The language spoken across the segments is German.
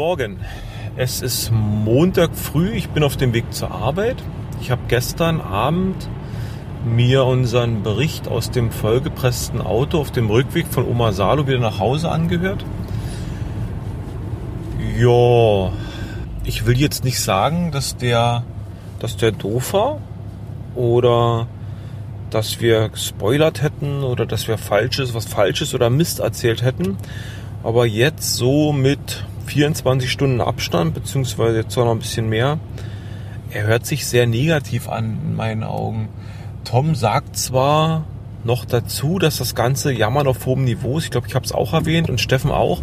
Morgen. Es ist Montag früh. Ich bin auf dem Weg zur Arbeit. Ich habe gestern Abend mir unseren Bericht aus dem vollgepressten Auto auf dem Rückweg von Oma Salo wieder nach Hause angehört. Ja, ich will jetzt nicht sagen, dass der, dass der doof war oder dass wir gespoilert hätten oder dass wir Falsches, was Falsches oder Mist erzählt hätten. Aber jetzt so mit 24 Stunden Abstand, beziehungsweise jetzt auch noch ein bisschen mehr, er hört sich sehr negativ an in meinen Augen. Tom sagt zwar noch dazu, dass das ganze Jammern auf hohem Niveau ist. Ich glaube, ich habe es auch erwähnt und Steffen auch.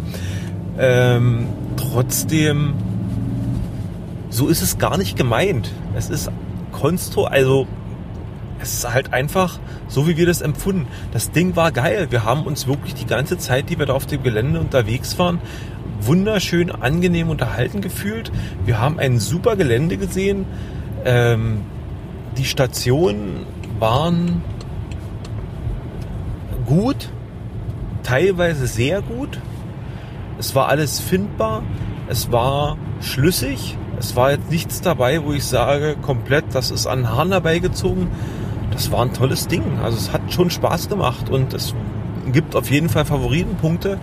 Ähm, trotzdem, so ist es gar nicht gemeint. Es ist Konstru, also es ist halt einfach so, wie wir das empfunden. Das Ding war geil. Wir haben uns wirklich die ganze Zeit, die wir da auf dem Gelände unterwegs waren, wunderschön angenehm unterhalten gefühlt. Wir haben ein super Gelände gesehen. Ähm, die Stationen waren gut, teilweise sehr gut. Es war alles findbar, es war schlüssig, es war jetzt nichts dabei, wo ich sage, komplett, das ist an Hahn herbeigezogen. Das war ein tolles Ding. Also es hat schon Spaß gemacht und es gibt auf jeden Fall Favoritenpunkte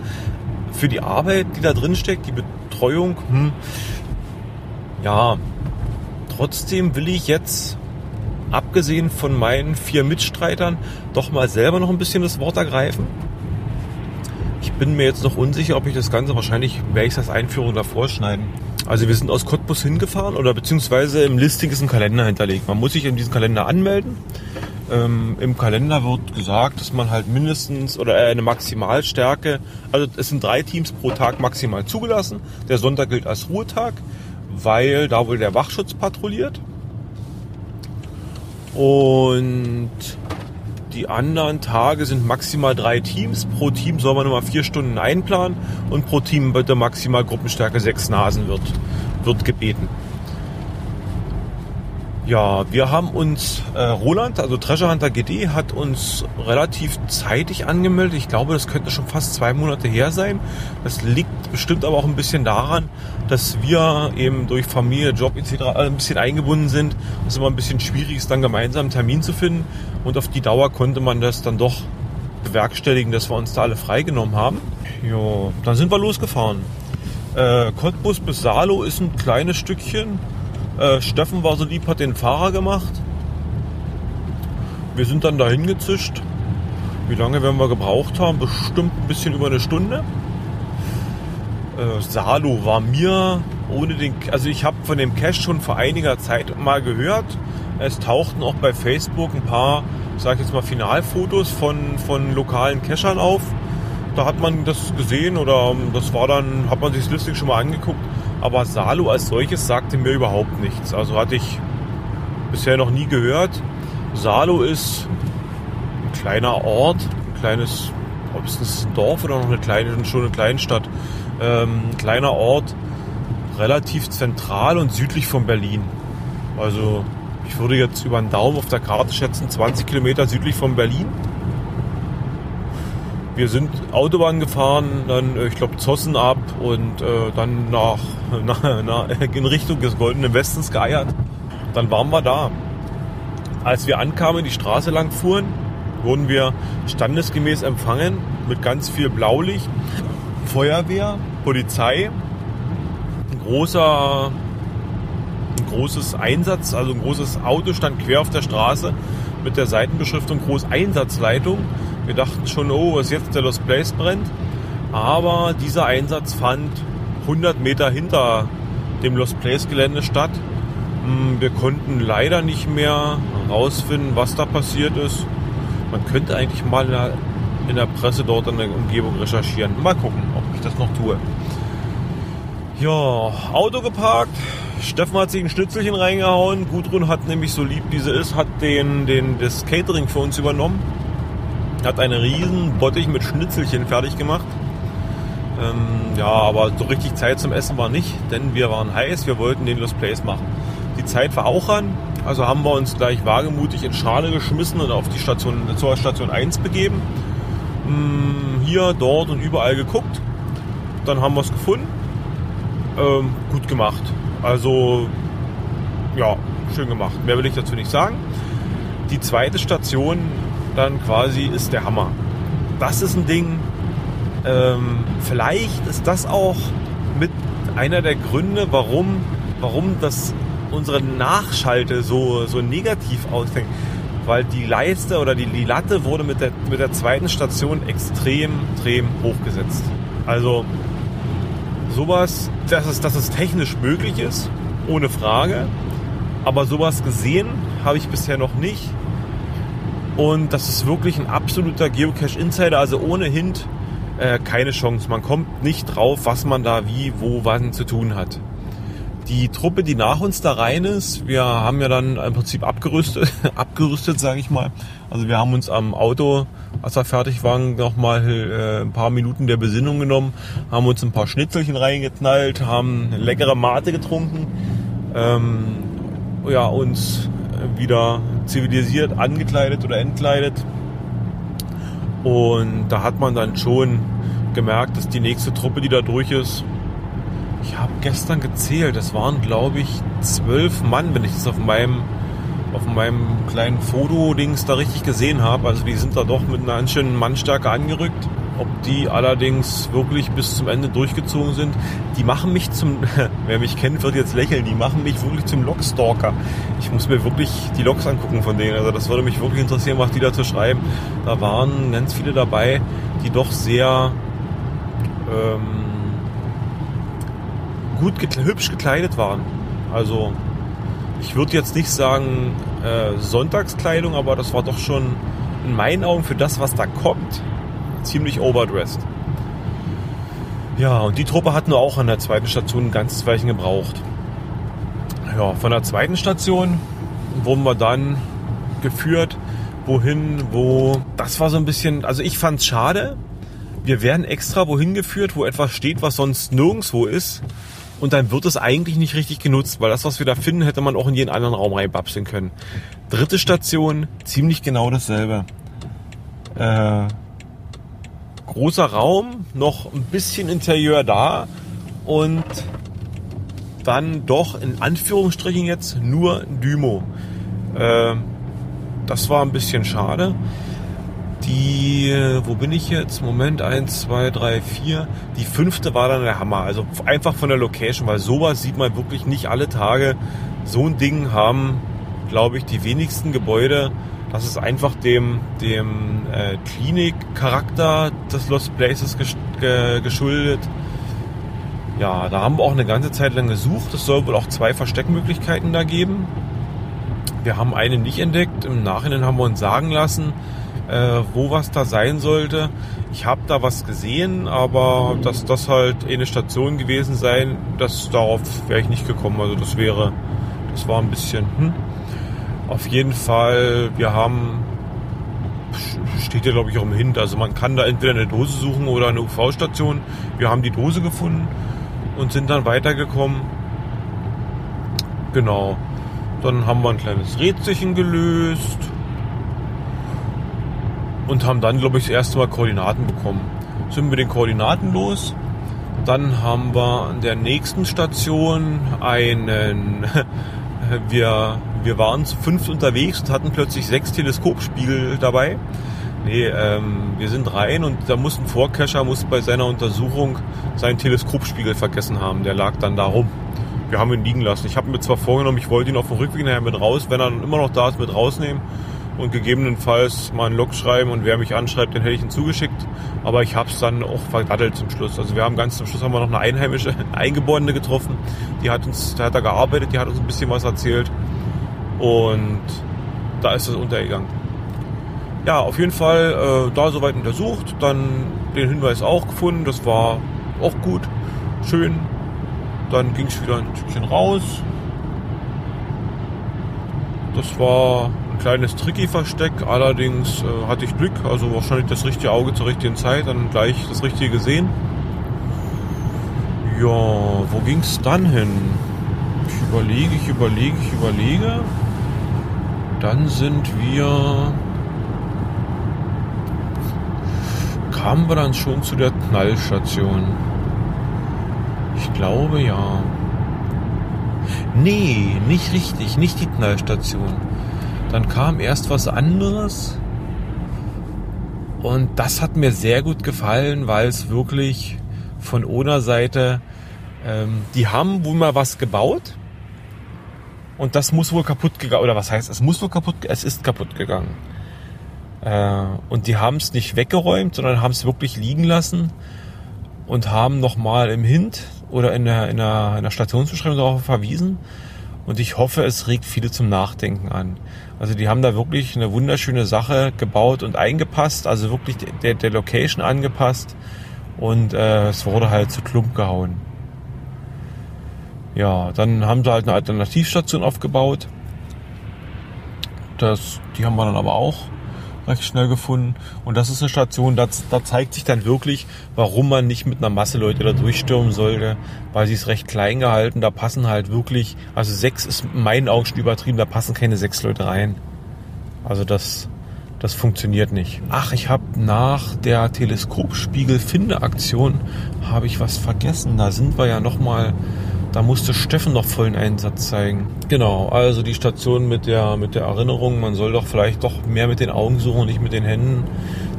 für die Arbeit, die da drin steckt, die Betreuung. Hm. Ja, trotzdem will ich jetzt abgesehen von meinen vier Mitstreitern, doch mal selber noch ein bisschen das Wort ergreifen. Ich bin mir jetzt noch unsicher, ob ich das Ganze, wahrscheinlich werde ich das Einführung davor schneiden. Also wir sind aus Cottbus hingefahren oder beziehungsweise im Listing ist ein Kalender hinterlegt. Man muss sich in diesen Kalender anmelden. Ähm, Im Kalender wird gesagt, dass man halt mindestens oder eine Maximalstärke, also es sind drei Teams pro Tag maximal zugelassen. Der Sonntag gilt als Ruhetag, weil da wohl der Wachschutz patrouilliert. Und die anderen Tage sind maximal drei Teams. Pro Team soll man mal vier Stunden einplanen und pro Team bitte maximal Gruppenstärke sechs Nasen wird, wird gebeten. Ja, wir haben uns, äh, Roland, also Treasure Hunter GD, hat uns relativ zeitig angemeldet. Ich glaube, das könnte schon fast zwei Monate her sein. Das liegt bestimmt aber auch ein bisschen daran, dass wir eben durch Familie, Job etc. ein bisschen eingebunden sind. Es ist immer ein bisschen schwierig ist, dann gemeinsam einen Termin zu finden. Und auf die Dauer konnte man das dann doch bewerkstelligen, dass wir uns da alle freigenommen haben. Ja, dann sind wir losgefahren. Äh, Cottbus bis Salo ist ein kleines Stückchen äh, Steffen war so lieb, hat den Fahrer gemacht. Wir sind dann dahin gezischt. Wie lange werden wir gebraucht haben? Bestimmt ein bisschen über eine Stunde. Äh, Salo war mir ohne den, also ich habe von dem Cache schon vor einiger Zeit mal gehört. Es tauchten auch bei Facebook ein paar, sag ich jetzt mal, Finalfotos von, von lokalen Cachern auf. Da hat man das gesehen oder das war dann, hat man sich das Listing schon mal angeguckt. Aber Salo als solches sagte mir überhaupt nichts. Also hatte ich bisher noch nie gehört. Salo ist ein kleiner Ort, ein kleines, ob es ein Dorf oder noch eine kleine, schon eine Kleinstadt. Ähm, ein kleiner Ort, relativ zentral und südlich von Berlin. Also ich würde jetzt über den Daumen auf der Karte schätzen, 20 Kilometer südlich von Berlin. Wir sind Autobahn gefahren, dann, äh, ich glaube, Zossen ab und äh, dann nach, nach, nach, in Richtung des Goldenen Westens geeiert. Dann waren wir da. Als wir ankamen, die Straße lang fuhren, wurden wir standesgemäß empfangen mit ganz viel Blaulicht, Feuerwehr, Polizei, ein großer, ein großes Einsatz, also ein großes Auto stand quer auf der Straße mit der Seitenbeschriftung Groß Einsatzleitung wir dachten schon, oh, was jetzt der Lost Place brennt. Aber dieser Einsatz fand 100 Meter hinter dem Lost Place Gelände statt. Hm, wir konnten leider nicht mehr herausfinden, was da passiert ist. Man könnte eigentlich mal in der, Presse dort in der Umgebung recherchieren. Mal gucken, ob ich das noch tue. Ja, Auto geparkt. Steffen hat sich ein Schnitzelchen reingehauen. Gudrun hat nämlich so lieb wie sie ist, hat den, den, das Catering für uns übernommen hat einen riesen Bottich mit Schnitzelchen fertig gemacht. Ähm, ja, aber so richtig Zeit zum Essen war nicht, denn wir waren heiß, wir wollten den Lost Place machen. Die Zeit war auch an, also haben wir uns gleich wagemutig in Schale geschmissen und auf die Station, zur Station 1 begeben. Ähm, hier, dort und überall geguckt. Dann haben wir es gefunden. ähm, gut gemacht. Also ja, schön gemacht. Mehr will ich dazu nicht sagen. Die zweite Station dann quasi ist der Hammer. Das ist ein Ding. Ähm, vielleicht ist das auch mit einer der Gründe, warum, warum das unsere Nachschalte so, so negativ ausfängt. Weil die Leiste oder die, die Latte wurde mit der, mit der zweiten Station extrem, extrem hochgesetzt. Also sowas, dass es, dass es technisch möglich ist, ohne Frage. Aber sowas gesehen habe ich bisher noch nicht. Und das ist wirklich ein absoluter Geocache Insider, also ohne Hint äh, keine Chance. Man kommt nicht drauf, was man da wie, wo, wann zu tun hat. Die Truppe, die nach uns da rein ist, wir haben ja dann im Prinzip abgerüstet, abgerüstet, sage ich mal. Also wir haben uns am Auto, als wir fertig waren, nochmal äh, ein paar Minuten der Besinnung genommen, haben uns ein paar Schnitzelchen reingeknallt, haben leckere Mate getrunken, ähm, ja, uns wieder zivilisiert angekleidet oder entkleidet. Und da hat man dann schon gemerkt, dass die nächste Truppe, die da durch ist, ich habe gestern gezählt, es waren glaube ich zwölf Mann, wenn ich das auf meinem auf meinem kleinen Fotodings da richtig gesehen habe. Also die sind da doch mit einer ganz schönen Mannstärke angerückt. Ob die allerdings wirklich bis zum Ende durchgezogen sind, die machen mich zum, wer mich kennt, wird jetzt lächeln, die machen mich wirklich zum Logstalker. Ich muss mir wirklich die Logs angucken von denen. Also das würde mich wirklich interessieren, was die dazu schreiben. Da waren ganz viele dabei, die doch sehr ähm, gut hübsch gekleidet waren. Also ich würde jetzt nicht sagen äh, Sonntagskleidung, aber das war doch schon in meinen Augen für das, was da kommt, ziemlich overdressed. Ja, und die Truppe hat nur auch an der zweiten Station ein ganzes Weilchen gebraucht. Ja, von der zweiten Station wurden wir dann geführt, wohin, wo. Das war so ein bisschen, also ich fand es schade. Wir werden extra wohin geführt, wo etwas steht, was sonst nirgendwo ist und dann wird es eigentlich nicht richtig genutzt, weil das, was wir da finden, hätte man auch in jeden anderen Raum reinbapseln können. Dritte Station, ziemlich genau dasselbe. Äh, großer Raum, noch ein bisschen Interieur da und dann doch in Anführungsstrichen jetzt nur Dymo. Äh, das war ein bisschen schade. Die, wo bin ich jetzt? Moment, eins, zwei, drei, vier. Die fünfte war dann der Hammer. Also einfach von der Location, weil sowas sieht man wirklich nicht alle Tage. So ein Ding haben, glaube ich, die wenigsten Gebäude. Das ist einfach dem, dem äh, Klinik-Charakter des Lost Places geschuldet. Ja, da haben wir auch eine ganze Zeit lang gesucht. Es soll wohl auch zwei Versteckmöglichkeiten da geben. Wir haben eine nicht entdeckt. Im Nachhinein haben wir uns sagen lassen, äh, wo was da sein sollte. Ich habe da was gesehen, aber dass das halt eine Station gewesen sein, das darauf wäre ich nicht gekommen. Also das wäre, das war ein bisschen. Hm. Auf jeden Fall, wir haben steht ja glaube ich auch im Hint. Also man kann da entweder eine Dose suchen oder eine UV-Station. Wir haben die Dose gefunden und sind dann weitergekommen. Genau. Dann haben wir ein kleines Rätselchen gelöst und haben dann, glaube ich, das erste Mal Koordinaten bekommen. Sind wir den Koordinaten los. Dann haben wir an der nächsten Station einen, wir, wir waren zu fünft unterwegs und hatten plötzlich sechs Teleskopspiegel dabei. Nee, ähm, wir sind rein und da muss ein Vorcacher muss bei seiner Untersuchung seinen Teleskopspiegel vergessen haben. Der lag dann da rum. Wir haben ihn liegen lassen. Ich habe mir zwar vorgenommen, ich wollte ihn auf dem Rückweg nachher mit raus, wenn er immer noch da ist, mit rausnehmen und gegebenenfalls mal einen Log schreiben und wer mich anschreibt, den hätte ich ihn zugeschickt. Aber ich habe es dann auch verdattelt zum Schluss. Also wir haben ganz zum Schluss haben wir noch eine einheimische Eingeborene getroffen. Die hat uns, da hat er gearbeitet, die hat uns ein bisschen was erzählt. Und da ist es untergegangen. Ja, auf jeden Fall äh, da soweit untersucht, dann den Hinweis auch gefunden. Das war auch gut, schön. Dann ging es wieder ein Stückchen raus. Das war ein kleines Tricky-Versteck. Allerdings äh, hatte ich Glück, also wahrscheinlich das richtige Auge zur richtigen Zeit, dann gleich das Richtige gesehen. Ja, wo ging es dann hin? Ich überlege, ich überlege, ich überlege. Dann sind wir. Kamen wir dann schon zu der Knallstation? Ich glaube ja. Nee, nicht richtig, nicht die Knallstation. Dann kam erst was anderes. Und das hat mir sehr gut gefallen, weil es wirklich von ohner Seite, ähm, die haben wohl mal was gebaut. Und das muss wohl kaputt gegangen, oder was heißt, es muss wohl kaputt, es ist kaputt gegangen. Äh, und die haben es nicht weggeräumt, sondern haben es wirklich liegen lassen und haben nochmal im Hint oder in der, in der, in der Stationsbeschreibung darauf verwiesen. Und ich hoffe, es regt viele zum Nachdenken an. Also die haben da wirklich eine wunderschöne Sache gebaut und eingepasst, also wirklich der, der Location angepasst und äh, es wurde halt zu Klump gehauen. Ja, dann haben sie halt eine Alternativstation aufgebaut. Das, die haben wir dann aber auch recht schnell gefunden. Und das ist eine Station, da, da zeigt sich dann wirklich, warum man nicht mit einer Masse Leute da durchstürmen sollte, weil sie es recht klein gehalten. Da passen halt wirklich, also sechs ist in meinen Augen schon übertrieben, da passen keine sechs Leute rein. Also das, das funktioniert nicht. Ach, ich habe nach der Teleskopspiegel-Finde-Aktion habe ich was vergessen. Da sind wir ja noch mal da musste Steffen noch vollen Einsatz zeigen. Genau, also die Station mit der, mit der Erinnerung, man soll doch vielleicht doch mehr mit den Augen suchen und nicht mit den Händen.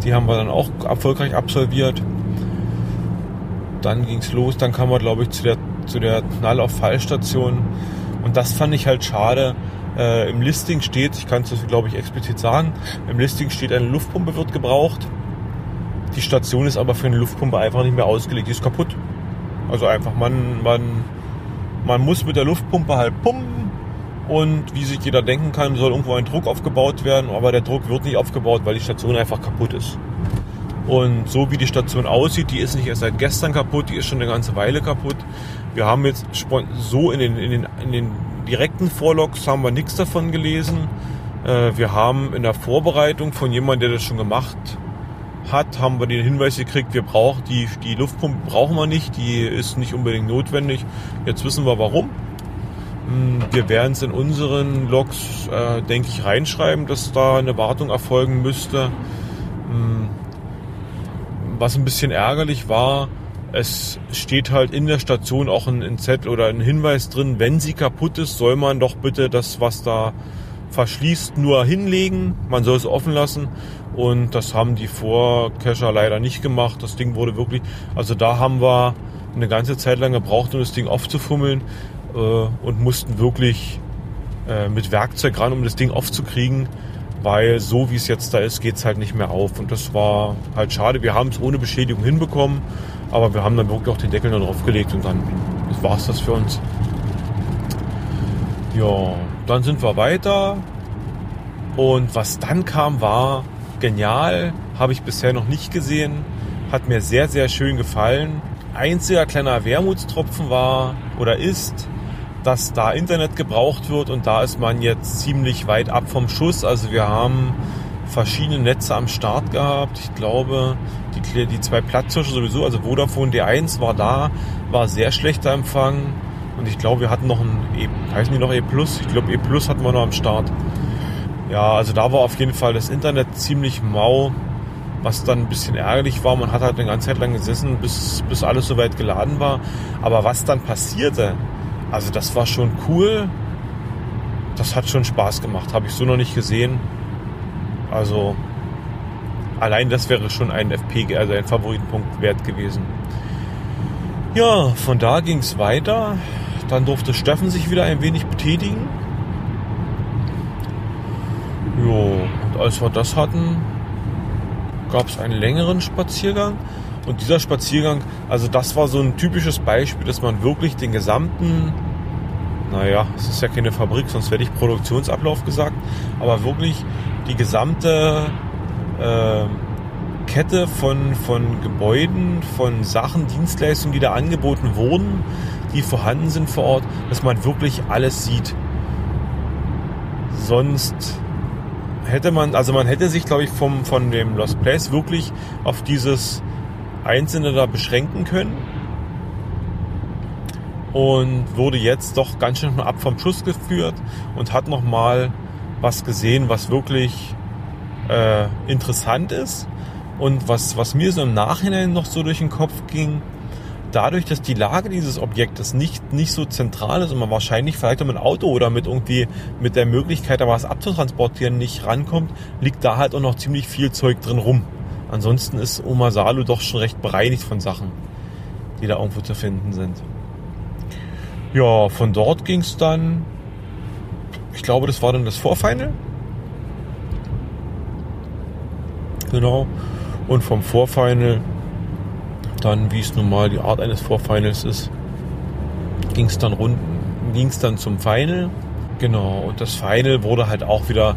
Die haben wir dann auch erfolgreich absolviert. Dann ging es los, dann kam wir, glaube ich, zu der, zu der Knall auf Fallstation. Und das fand ich halt schade. Äh, Im Listing steht, ich kann es glaube ich explizit sagen, im Listing steht, eine Luftpumpe wird gebraucht. Die Station ist aber für eine Luftpumpe einfach nicht mehr ausgelegt, die ist kaputt. Also einfach, man, man man muss mit der Luftpumpe halt pumpen und wie sich jeder denken kann, soll irgendwo ein Druck aufgebaut werden, aber der Druck wird nicht aufgebaut, weil die Station einfach kaputt ist. Und so wie die Station aussieht, die ist nicht erst seit gestern kaputt, die ist schon eine ganze Weile kaputt. Wir haben jetzt so in den, in den, in den direkten Vorlogs haben wir nichts davon gelesen. Äh, wir haben in der Vorbereitung von jemandem, der das schon gemacht hat, haben wir den Hinweis gekriegt, wir brauchen die, die Luftpumpe brauchen wir nicht, die ist nicht unbedingt notwendig. Jetzt wissen wir warum. Hm, wir werden es in unseren Logs, äh, denke ich, reinschreiben, dass da eine Wartung erfolgen müsste. Hm, was ein bisschen ärgerlich war, es steht halt in der Station auch ein, ein Zettel oder ein Hinweis drin, wenn sie kaputt ist, soll man doch bitte das, was da verschließt, nur hinlegen. Man soll es offen lassen. Und das haben die Vorcacher leider nicht gemacht. Das Ding wurde wirklich, also da haben wir eine ganze Zeit lang gebraucht, um das Ding aufzufummeln äh, und mussten wirklich äh, mit Werkzeug ran, um das Ding aufzukriegen, weil so wie es jetzt da ist, geht es halt nicht mehr auf. Und das war halt schade. Wir haben es ohne Beschädigung hinbekommen, aber wir haben dann wirklich auch den Deckel da drauf gelegt und dann war es das für uns. Ja, dann sind wir weiter. Und was dann kam, war genial, habe ich bisher noch nicht gesehen, hat mir sehr, sehr schön gefallen. Einziger kleiner Wermutstropfen war oder ist, dass da Internet gebraucht wird und da ist man jetzt ziemlich weit ab vom Schuss. Also wir haben verschiedene Netze am Start gehabt. Ich glaube, die, die zwei Platzhirsche sowieso, also Vodafone D1 war da, war sehr schlechter Empfang. Und ich glaube, wir hatten noch ein E, heißen die noch E Plus? Ich glaube, E Plus hatten wir noch am Start. Ja, also da war auf jeden Fall das Internet ziemlich mau, was dann ein bisschen ärgerlich war. Man hat halt eine ganze Zeit lang gesessen, bis, bis alles soweit geladen war. Aber was dann passierte, also das war schon cool. Das hat schon Spaß gemacht. Habe ich so noch nicht gesehen. Also allein das wäre schon ein FP, also ein Favoritenpunkt wert gewesen. Ja, von da ging es weiter. Dann durfte Steffen sich wieder ein wenig betätigen. Jo, und als wir das hatten, gab es einen längeren Spaziergang. Und dieser Spaziergang, also das war so ein typisches Beispiel, dass man wirklich den gesamten, naja, es ist ja keine Fabrik, sonst hätte ich Produktionsablauf gesagt, aber wirklich die gesamte äh, Kette von, von Gebäuden, von Sachen, Dienstleistungen, die da angeboten wurden, die vorhanden sind vor Ort, dass man wirklich alles sieht. Sonst hätte man, also man hätte sich, glaube ich, vom, von dem Lost Place wirklich auf dieses Einzelne da beschränken können und wurde jetzt doch ganz schön ab vom Schuss geführt und hat nochmal was gesehen, was wirklich äh, interessant ist und was, was mir so im Nachhinein noch so durch den Kopf ging, dadurch, dass die Lage dieses Objektes nicht, nicht so zentral ist und man wahrscheinlich vielleicht auch mit Auto oder mit irgendwie mit der Möglichkeit, da was abzutransportieren, nicht rankommt, liegt da halt auch noch ziemlich viel Zeug drin rum. Ansonsten ist Omasalu doch schon recht bereinigt von Sachen, die da irgendwo zu finden sind. Ja, von dort ging es dann, ich glaube, das war dann das Vorfinal. Genau. Und vom Vorfinal dann, wie es nun mal die Art eines Vorfinals ist, ging es dann rund, ging es dann zum Final. Genau, und das Final wurde halt auch wieder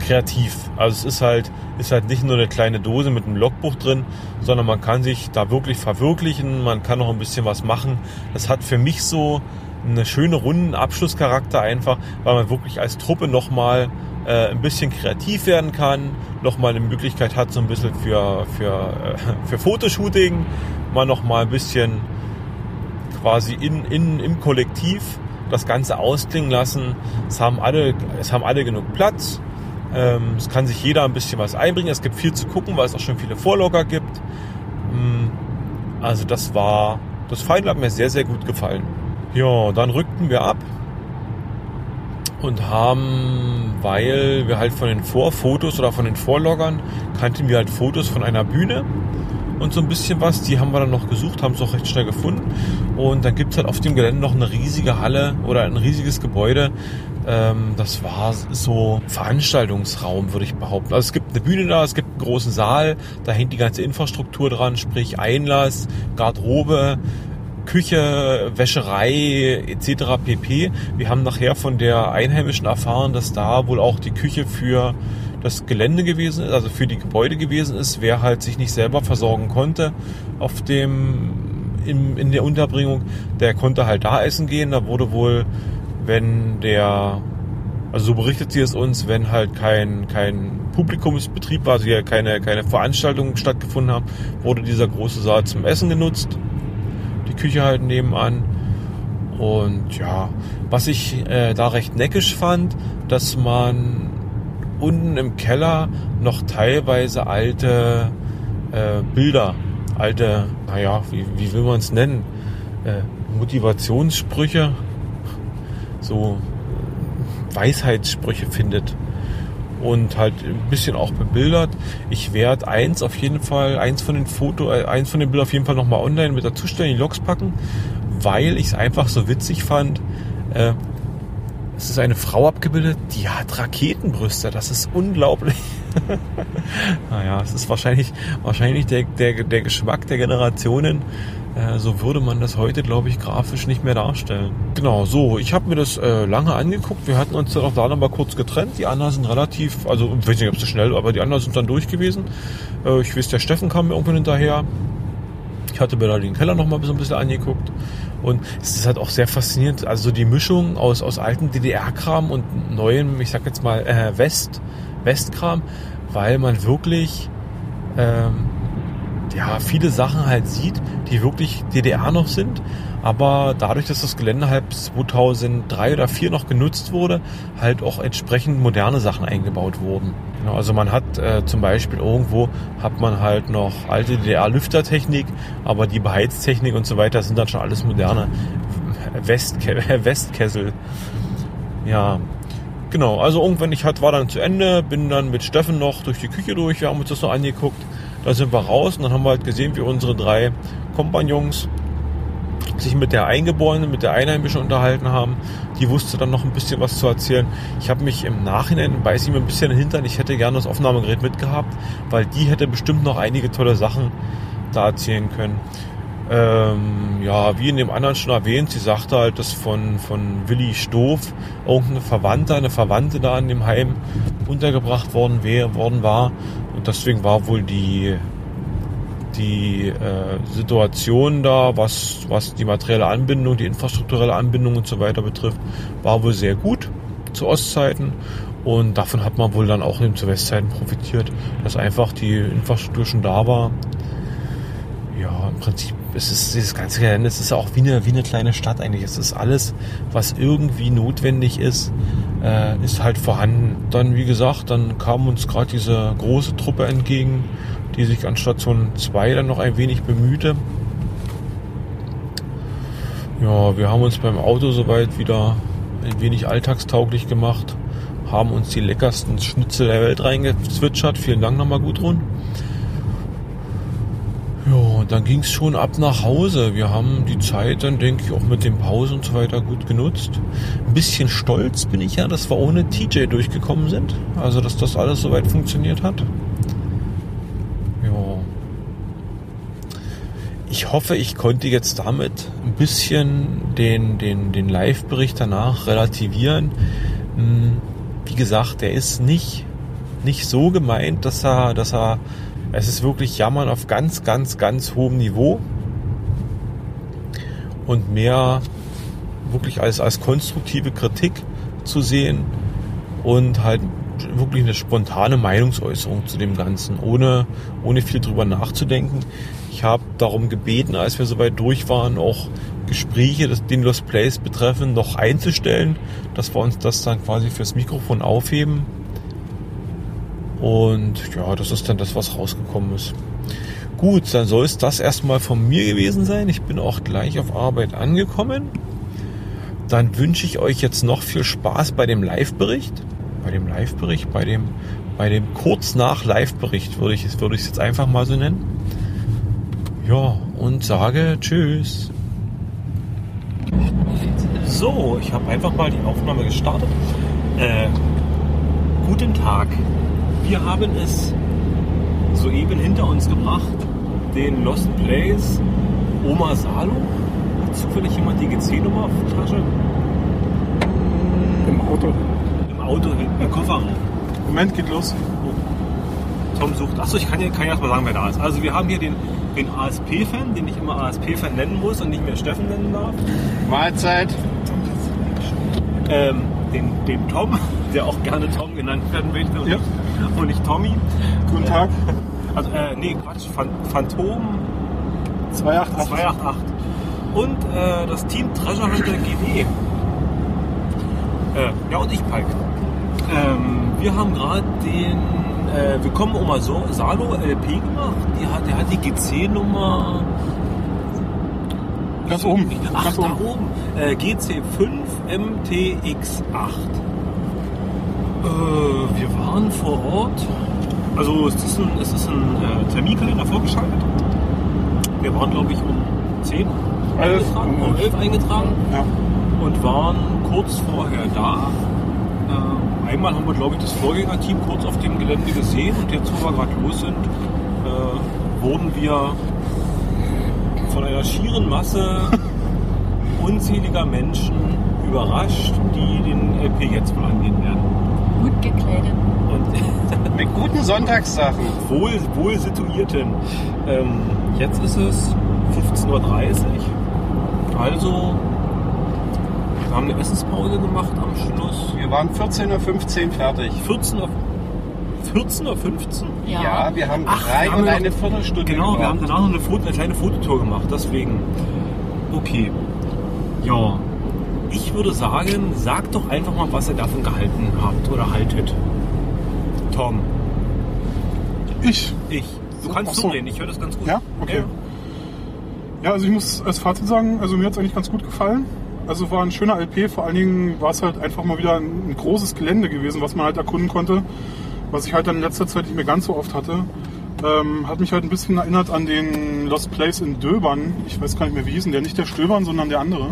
kreativ. Also es ist halt, ist halt nicht nur eine kleine Dose mit einem Logbuch drin, sondern man kann sich da wirklich verwirklichen, man kann noch ein bisschen was machen. Das hat für mich so eine schöne runden Abschlusscharakter einfach, weil man wirklich als Truppe nochmal äh, ein bisschen kreativ werden kann, nochmal eine Möglichkeit hat, so ein bisschen für, für, äh, für Fotoshooting, mal nochmal ein bisschen quasi in, in, im Kollektiv das Ganze ausklingen lassen. Es haben alle, es haben alle genug Platz. Ähm, es kann sich jeder ein bisschen was einbringen. Es gibt viel zu gucken, weil es auch schon viele Vorlogger gibt. Ähm, also das war, das Final hat mir sehr, sehr gut gefallen. Ja, dann rückten wir ab und haben, weil wir halt von den Vorfotos oder von den Vorloggern kannten wir halt Fotos von einer Bühne und so ein bisschen was. Die haben wir dann noch gesucht, haben es auch recht schnell gefunden. Und dann gibt es halt auf dem Gelände noch eine riesige Halle oder ein riesiges Gebäude. Ähm, das war so Veranstaltungsraum, würde ich behaupten. Also es gibt eine Bühne da, es gibt einen großen Saal, da hängt die ganze Infrastruktur dran, sprich Einlass, Garderobe, Küche, Wäscherei etc. pp. Wir haben nachher von der Einheimischen erfahren, dass da wohl auch die Küche für das Gelände gewesen ist, also für die Gebäude gewesen ist. Wer halt sich nicht selber versorgen konnte auf dem in, in der Unterbringung, der konnte halt da essen gehen. Da wurde wohl, wenn der, also so berichtet sie es uns, wenn halt kein kein Publikumsbetrieb war, also hier keine keine Veranstaltungen stattgefunden haben, wurde dieser große Saal zum Essen genutzt die Küche halt nebenan. Und ja, was ich äh, da recht neckisch fand, dass man unten im Keller noch teilweise alte äh, Bilder, alte, naja, wie, wie will man es nennen, äh, Motivationssprüche, so Weisheitssprüche findet und halt ein bisschen auch bebildert. Ich werde eins auf jeden Fall, eins von den Foto, äh, eins von den Bildern auf jeden Fall nochmal online mit dazu stellen, die Logs packen, weil ich es einfach so witzig fand. Äh, es ist eine Frau abgebildet, die hat Raketenbrüste. Das ist unglaublich. naja, es ist wahrscheinlich, wahrscheinlich der, der, der Geschmack der Generationen. Äh, so würde man das heute, glaube ich, grafisch nicht mehr darstellen. Genau, so, ich habe mir das äh, lange angeguckt. Wir hatten uns dann auch da noch mal kurz getrennt. Die anderen sind relativ, also ich weiß nicht, ob es so schnell, aber die anderen sind dann durch gewesen. Äh, ich weiß, der Steffen kam mir irgendwann hinterher. Ich hatte mir da den Keller noch mal so ein bisschen angeguckt. Und es ist halt auch sehr faszinierend. Also die Mischung aus, aus alten DDR-Kram und neuem, ich sag jetzt mal, äh, West, Westkram, weil man wirklich ähm, ja, viele Sachen halt sieht, die wirklich DDR noch sind, aber dadurch, dass das Gelände halt 2003 oder 2004 noch genutzt wurde, halt auch entsprechend moderne Sachen eingebaut wurden. Genau, also man hat äh, zum Beispiel irgendwo hat man halt noch alte DDR-Lüftertechnik, aber die Beheiztechnik und so weiter sind dann schon alles moderne Westke Westkessel. Ja, genau. Also irgendwann ich war dann zu Ende, bin dann mit Steffen noch durch die Küche durch, wir haben uns das noch angeguckt da sind wir raus und dann haben wir halt gesehen, wie unsere drei Kompagnons sich mit der Eingeborenen, mit der Einheimischen unterhalten haben. Die wusste dann noch ein bisschen was zu erzählen. Ich habe mich im Nachhinein, beiß ich mir ein bisschen Hintern, ich hätte gerne das Aufnahmegerät mitgehabt, weil die hätte bestimmt noch einige tolle Sachen da erzählen können. Ähm, ja, wie in dem anderen schon erwähnt, sie sagte halt, dass von, von Willi Stoff irgendeine Verwandte, eine Verwandte da in dem Heim untergebracht worden, wär, worden war und deswegen war wohl die, die äh, Situation da, was, was die materielle Anbindung, die infrastrukturelle Anbindung und so weiter betrifft, war wohl sehr gut zu Ostzeiten. Und davon hat man wohl dann auch eben zu Westzeiten profitiert, dass einfach die Infrastruktur schon da war. Ja, im Prinzip es ist dieses ganze Gelände, es ist auch wie eine, wie eine kleine Stadt eigentlich. Es ist alles, was irgendwie notwendig ist, äh, ist halt vorhanden. Dann, wie gesagt, dann kam uns gerade diese große Truppe entgegen, die sich an Station 2 dann noch ein wenig bemühte. Ja, wir haben uns beim Auto soweit wieder ein wenig alltagstauglich gemacht, haben uns die leckersten Schnitzel der Welt reingezwitschert. Vielen Dank nochmal, Gudrun. Ja, und dann ging es schon ab nach Hause. Wir haben die Zeit dann, denke ich, auch mit dem Pause und so weiter gut genutzt. Ein bisschen stolz bin ich ja, dass wir ohne TJ durchgekommen sind. Also, dass das alles soweit funktioniert hat. Ja. Ich hoffe, ich konnte jetzt damit ein bisschen den, den, den Live-Bericht danach relativieren. Hm, wie gesagt, der ist nicht, nicht so gemeint, dass er, dass er es ist wirklich Jammern auf ganz, ganz, ganz hohem Niveau und mehr wirklich als, als konstruktive Kritik zu sehen und halt wirklich eine spontane Meinungsäußerung zu dem Ganzen, ohne, ohne viel drüber nachzudenken. Ich habe darum gebeten, als wir soweit durch waren, auch Gespräche, das, den Lost Place betreffen, noch einzustellen, dass wir uns das dann quasi fürs Mikrofon aufheben und ja, das ist dann das, was rausgekommen ist. Gut, dann soll es das erstmal von mir gewesen sein. Ich bin auch gleich auf Arbeit angekommen. Dann wünsche ich euch jetzt noch viel Spaß bei dem Live-Bericht. Bei dem Live-Bericht, bei dem, bei dem kurz nach Live-Bericht würde ich würde ich es jetzt einfach mal so nennen. Ja, und sage Tschüss. So, ich habe einfach mal die Aufnahme gestartet. Äh, guten Tag. Wir haben es soeben hinter uns gebracht, den Lost Place Oma Salo. Hat zufällig jemand die GC-Nummer auf der Tasche? Im Auto. Im Auto, im Kofferraum. Moment, geht los. Tom sucht. Achso, ich kann ja, kann ja erst mal sagen, wer da ist. Also wir haben hier den, den ASP-Fan, den ich immer ASP-Fan nennen muss und nicht mehr Steffen nennen darf. Mahlzeit. Ähm, den, den Tom, der auch gerne Tom genannt werden möchte und, Ja. nicht, und nicht Tommy. Guten Tag. Also, äh, nee, Quatsch, Phan Phantom 288. 288. Und äh, das Team Treasure Hunter GD. Äh, ja, und ich, Pike. Ähm, wir haben gerade den äh, Willkommen Oma so Salo LP gemacht. Die hat, der hat die GC-Nummer. Ganz oben. Ach, Ganz da oben. oben. Äh, GC5 MTX8. Äh, wir waren vor Ort. Also es ist ein, es ist ein äh, Terminkalender vorgeschaltet. Wir waren, glaube ich, um 10 Elf. eingetragen, um 11 eingetragen Ja. und waren kurz vorher da. Einmal haben wir, glaube ich, das Vorgängerteam kurz auf dem Gelände gesehen und jetzt, wo wir gerade los sind, äh, wurden wir von einer schieren Masse unzähliger Menschen überrascht, die den LP jetzt wohl angehen werden. Gut gekleidet. Und Mit guten Sonntagssachen. wohl, wohl situierten. Ähm, jetzt ist es 15.30 Uhr. Also, wir haben eine Essenspause gemacht am Schluss. Wir waren 14.15 Uhr fertig. 14 Uhr. 14 Uhr 15? Ja, wir haben Ach, drei wir haben und noch- eine Viertelstunde Genau, wir haben gebraucht. danach noch eine, Foto, eine kleine Fototour gemacht, deswegen. Okay. Ja. Ich würde sagen, sagt doch einfach mal, was ihr davon gehalten habt oder haltet. Tom, Ich. ich. Du So, kannst so. zureden, ich höre das ganz gut. Ja? Okay. Ja, also ich muss als Fazit sagen, also mir hat es eigentlich ganz gut gefallen. Also war ein schöner LP, vor allen Dingen war es halt einfach mal wieder ein, ein großes Gelände gewesen, was man halt erkunden konnte, was ich halt dann in letzter Zeit nicht mehr ganz so oft hatte. Ähm, hat mich halt ein bisschen erinnert an den Lost Place in Döbern. Ich weiß gar nicht mehr, wie hieß denn der? Nicht der Stöbern, sondern der andere.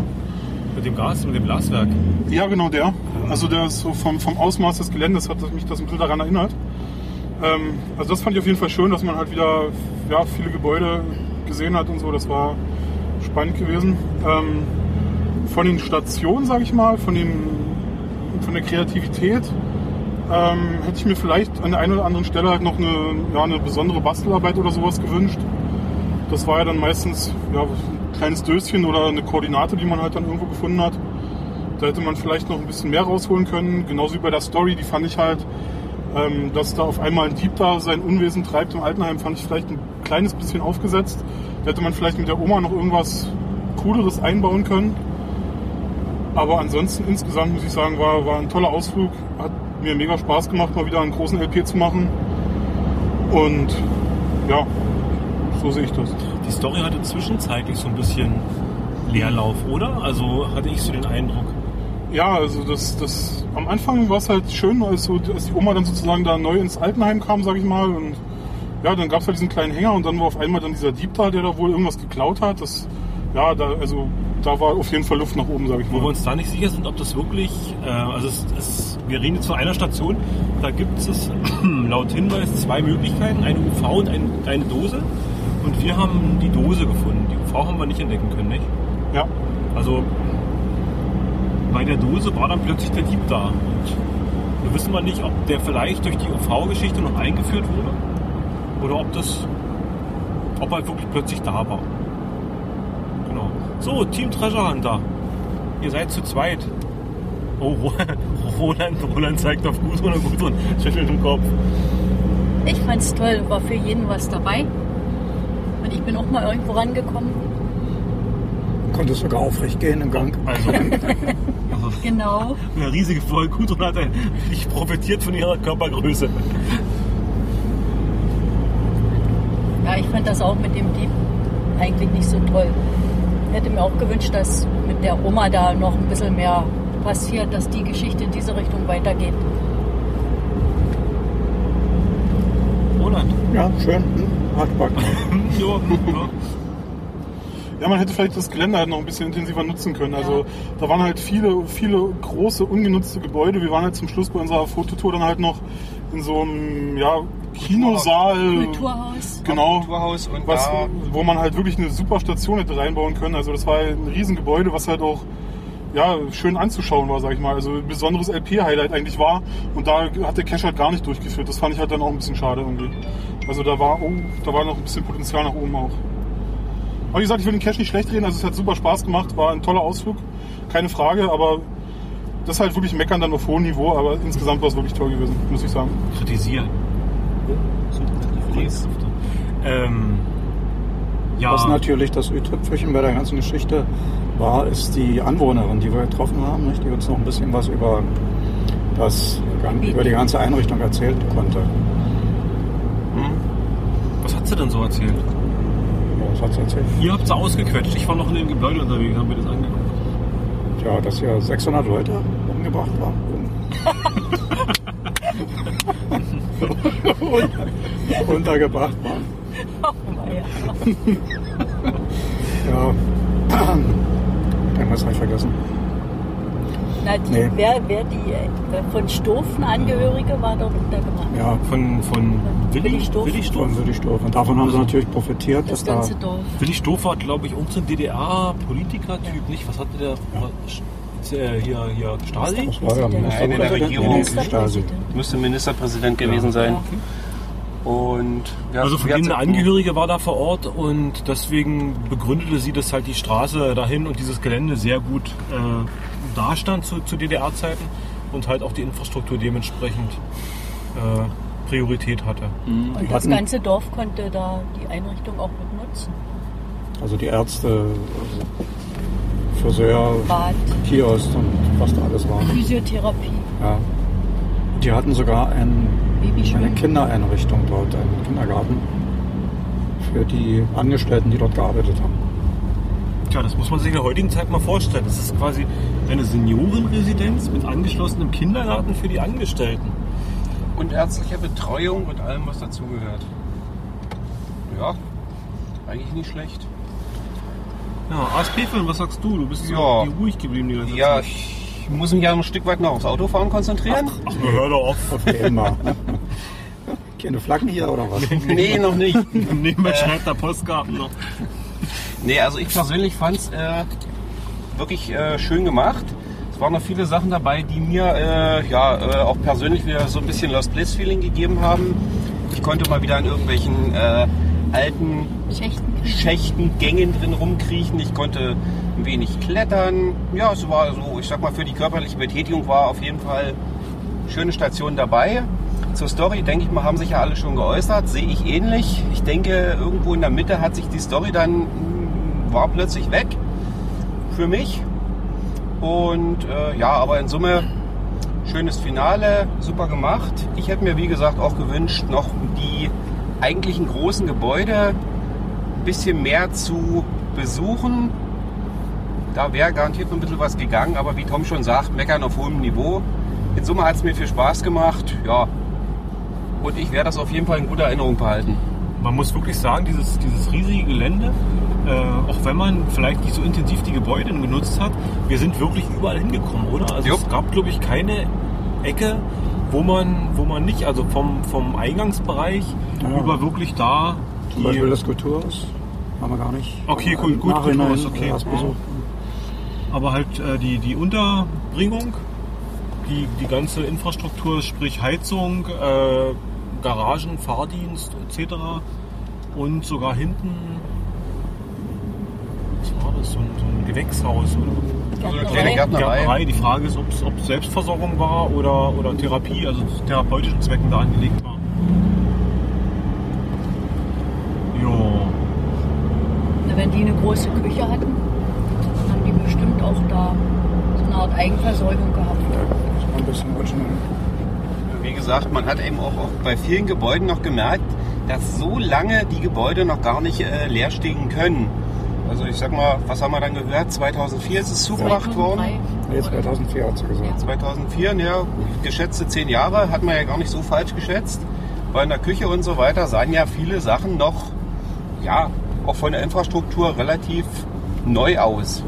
Mit dem Gas, mit dem Glaswerk. Ja, genau der. Also der ist so vom, vom Ausmaß des Geländes hat mich das ein bisschen daran erinnert. Ähm, also das fand ich auf jeden Fall schön, dass man halt wieder ja, viele Gebäude gesehen hat und so. Das war spannend gewesen. Ähm, von den Stationen, sage ich mal, von, den, von der Kreativität ähm, hätte ich mir vielleicht an der einen oder anderen Stelle halt noch eine, ja, eine besondere Bastelarbeit oder sowas gewünscht. Das war ja dann meistens ja, ein kleines Döschen oder eine Koordinate, die man halt dann irgendwo gefunden hat. Da hätte man vielleicht noch ein bisschen mehr rausholen können. Genauso wie bei der Story, die fand ich halt, ähm, dass da auf einmal ein Dieb da sein Unwesen treibt im Altenheim, fand ich vielleicht ein kleines bisschen aufgesetzt. Da hätte man vielleicht mit der Oma noch irgendwas Cooleres einbauen können. Aber ansonsten insgesamt muss ich sagen, war, war ein toller Ausflug. Hat mir mega Spaß gemacht, mal wieder einen großen LP zu machen. Und ja, so sehe ich das. Die Story hatte zwischenzeitlich so ein bisschen Leerlauf, oder? Also hatte ich so den Eindruck. Ja, also das, das am Anfang war es halt schön, als, so, als die Oma dann sozusagen da neu ins Altenheim kam, sag ich mal. Und ja, dann gab es halt diesen kleinen Hänger und dann war auf einmal dann dieser Dieb da, der da wohl irgendwas geklaut hat. Das, ja, da, also da war auf jeden Fall Luft nach oben, sag ich Wo wir mal. uns da nicht sicher sind, ob das wirklich, äh, also es, es, wir reden jetzt von einer Station, da gibt es laut Hinweis zwei Möglichkeiten, eine UV und ein, eine Dose. Und wir haben die Dose gefunden. Die UV haben wir nicht entdecken können, nicht? Ja, Also bei der Dose war dann plötzlich der Dieb da. Und wir wissen mal nicht, ob der vielleicht durch die UV-Geschichte noch eingeführt wurde oder ob das, ob er wirklich plötzlich da war. So, Team Treasure Hunter. Ihr seid zu zweit. Oh, Ro- Roland, Roland zeigt auf Gudrun und Gudrun schüttelt den Kopf. Ich fand's toll, war für jeden was dabei. Und ich bin auch mal irgendwo rangekommen. Konnte sogar aufrecht gehen im Gang. Also, Genau. eine riesige Folge. Gudrun hat ein- nicht profitiert von ihrer Körpergröße. Ja, ich fand das auch mit dem Dieb eigentlich nicht so toll. Ich hätte mir auch gewünscht, dass mit der Oma da noch ein bisschen mehr passiert, dass die Geschichte in diese Richtung weitergeht. Roland. Ja, schön. Hm, Hat ja. Ja, man hätte vielleicht das Gelände halt noch ein bisschen intensiver nutzen können. Also Ja. da waren halt viele, viele große, ungenutzte Gebäude. Wir waren halt zum Schluss bei unserer Fototour dann halt noch in so einem ja, Kinosaal. Kulturhaus. Genau. Kulturhaus und Was, da wo man halt wirklich eine super Station hätte reinbauen können. Also das war ein Riesengebäude, was halt auch ja, schön anzuschauen war, sag ich mal. Also ein besonderes LP-Highlight eigentlich war. Und da hat der Cache halt gar nicht durchgeführt. Das fand ich halt dann auch ein bisschen schade irgendwie. Also da war, oh, da war noch ein bisschen Potenzial nach oben auch. Aber wie gesagt, ich will den Cache nicht schlecht reden. Also es hat super Spaß gemacht, war ein toller Ausflug, keine Frage. Aber das ist halt wirklich meckern dann auf hohem Niveau. Aber insgesamt war es wirklich toll gewesen, muss ich sagen. kritisieren. Ähm, ja, Was natürlich das Ü-Tüpfelchen bei der ganzen Geschichte war, ist die Anwohnerin, die wir getroffen haben, nicht? die uns noch ein bisschen was über, das, über die ganze Einrichtung erzählt konnte. was hat sie denn so erzählt? Was hat sie erzählt? Ihr habt sie ausgequetscht. Ich war noch in dem Gebäude unterwegs, haben mir das angeguckt. Ja, dass hier 600 Leute umgebracht waren. Und untergebracht waren. Ja. Irgendwas habe ich vergessen. Na, die, Nee. wer, wer die äh, von Stofen Angehörige war dort untergebracht. Ja, Von, von Willi, Willi Stoff. Willi Stoff? von Willi Stoff. Und davon haben sie natürlich profitiert, Das dass da ganze Dorf. Willi Stoff war, glaube ich, irgendein DDR-Politiker-Typ, nicht? Was hatte der? Was, äh, hier, hier, Stasi? das war ja Nein, in der. Regierung. Nee, Stasi. Ministerpräsident. müsste Ministerpräsident gewesen sein. Und ja, Also von denen eine Angehörige war da vor Ort und deswegen begründete sie, dass halt die Straße dahin und dieses Gelände sehr gut äh, dastand zu, zu DDR-Zeiten und halt auch die Infrastruktur dementsprechend äh, Priorität hatte. Und das hatten- ganze Dorf konnte da die Einrichtung auch mit nutzen. Also die Ärzte, also Friseur, Bad, Kiosk und was da alles war. Physiotherapie, Ja. Die hatten sogar ein, eine Babyschwimmen. Kindereinrichtung dort, einen Kindergarten für die Angestellten, die dort gearbeitet haben. Tja, das muss man sich in der heutigen Zeit mal vorstellen. Das ist quasi eine Seniorenresidenz mit angeschlossenem Kindergarten für die Angestellten. Und ärztliche Betreuung und allem, was dazugehört. Ja, eigentlich nicht schlecht. Ja, ASP-Film, was sagst du? Du bist so Ja. ruhig geblieben die ganze Ja, Zeit. ich muss mich ja noch ein Stück weit noch aufs Autofahren konzentrieren. Ach, na, hör doch auf. Jeden Fall. Keine Flaggen hier oder was? Nee, noch nicht. Nebenbei schreibt er Postkarten noch. Nee, also ich persönlich fand es äh, wirklich äh, schön gemacht. Es waren noch viele Sachen dabei, die mir äh, ja äh, auch persönlich wieder so ein bisschen Lost Place Feeling gegeben haben. Ich konnte mal wieder in irgendwelchen äh, alten Schächten. Schächten, Gängen drin rumkriechen. Ich konnte ein wenig klettern. Ja, es war so, ich sag mal, für die körperliche Betätigung war auf jeden Fall schöne Station dabei. Zur Story, denke ich mal, haben sich ja alle schon geäußert. Sehe ich ähnlich. Ich denke, irgendwo in der Mitte hat sich die Story dann, war plötzlich weg für mich. Und äh, ja, aber in Summe schönes Finale, super gemacht. Ich hätte mir, wie gesagt, auch gewünscht, noch die eigentlichen großen Gebäude ein bisschen mehr zu besuchen. Da wäre garantiert noch ein bisschen was gegangen, aber wie Tom schon sagt, meckern auf hohem Niveau. In Summe hat es mir viel Spaß gemacht. Ja. Und ich werde das auf jeden Fall in guter Erinnerung behalten. Man muss wirklich sagen, dieses, dieses riesige Gelände, äh, auch wenn man vielleicht nicht so intensiv die Gebäude genutzt hat, wir sind wirklich überall hingekommen, oder? Also Jupp. es gab, glaube ich, keine Ecke, wo man, wo man nicht, also vom, vom Eingangsbereich Ja. über wirklich da Zum Beispiel das Kulturhaus haben wir gar nicht. Okay, gut, gut, Kulturhaus, okay. Aber halt äh, die, die Unterbringung, die, die ganze Infrastruktur, sprich Heizung, äh, Garagen, Fahrdienst etc. Und sogar hinten, was war das, so ein, so ein Gewächshaus oder Also eine kleine Gärtnerei. Gärtnerei. Die Frage ist, ob es Selbstversorgung war oder, oder Therapie, also zu therapeutischen Zwecken da angelegt war. Jo. Na, wenn die eine große Küche hatten, die bestimmt auch da so eine Art Eigenversorgung gehabt. Das war ein bisschen originell. Wie gesagt, man hat eben auch, bei vielen Gebäuden noch gemerkt, dass so lange die Gebäude noch gar nicht äh, leer stehen können. Also ich sag mal, was haben wir dann gehört? 2004 ist es zugemacht worden. 2003. Nee, 2004 hat sie gesagt. 2004, ja, geschätzte zehn Jahre, hat man ja gar nicht so falsch geschätzt. Weil in der Küche und so weiter sahen ja viele Sachen noch, ja, auch von der Infrastruktur relativ neu aus.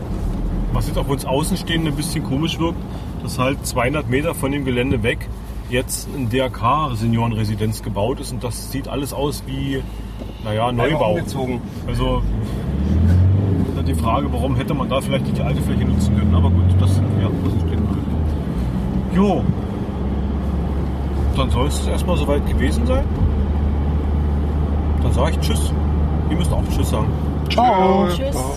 Was jetzt auf uns Außenstehende ein bisschen komisch wirkt, dass halt 200 Meter von dem Gelände weg jetzt ein DRK-Seniorenresidenz gebaut ist und das sieht alles aus wie, naja, Neubau. Also halt die Frage, warum hätte man da vielleicht nicht die alte Fläche nutzen können. Aber gut, das sind ja Außenstehende halt. Jo. Dann soll es erstmal soweit gewesen sein. Dann sage ich Tschüss. Ihr müsst auch Tschüss sagen. Ciao. Tschüss. Ciao.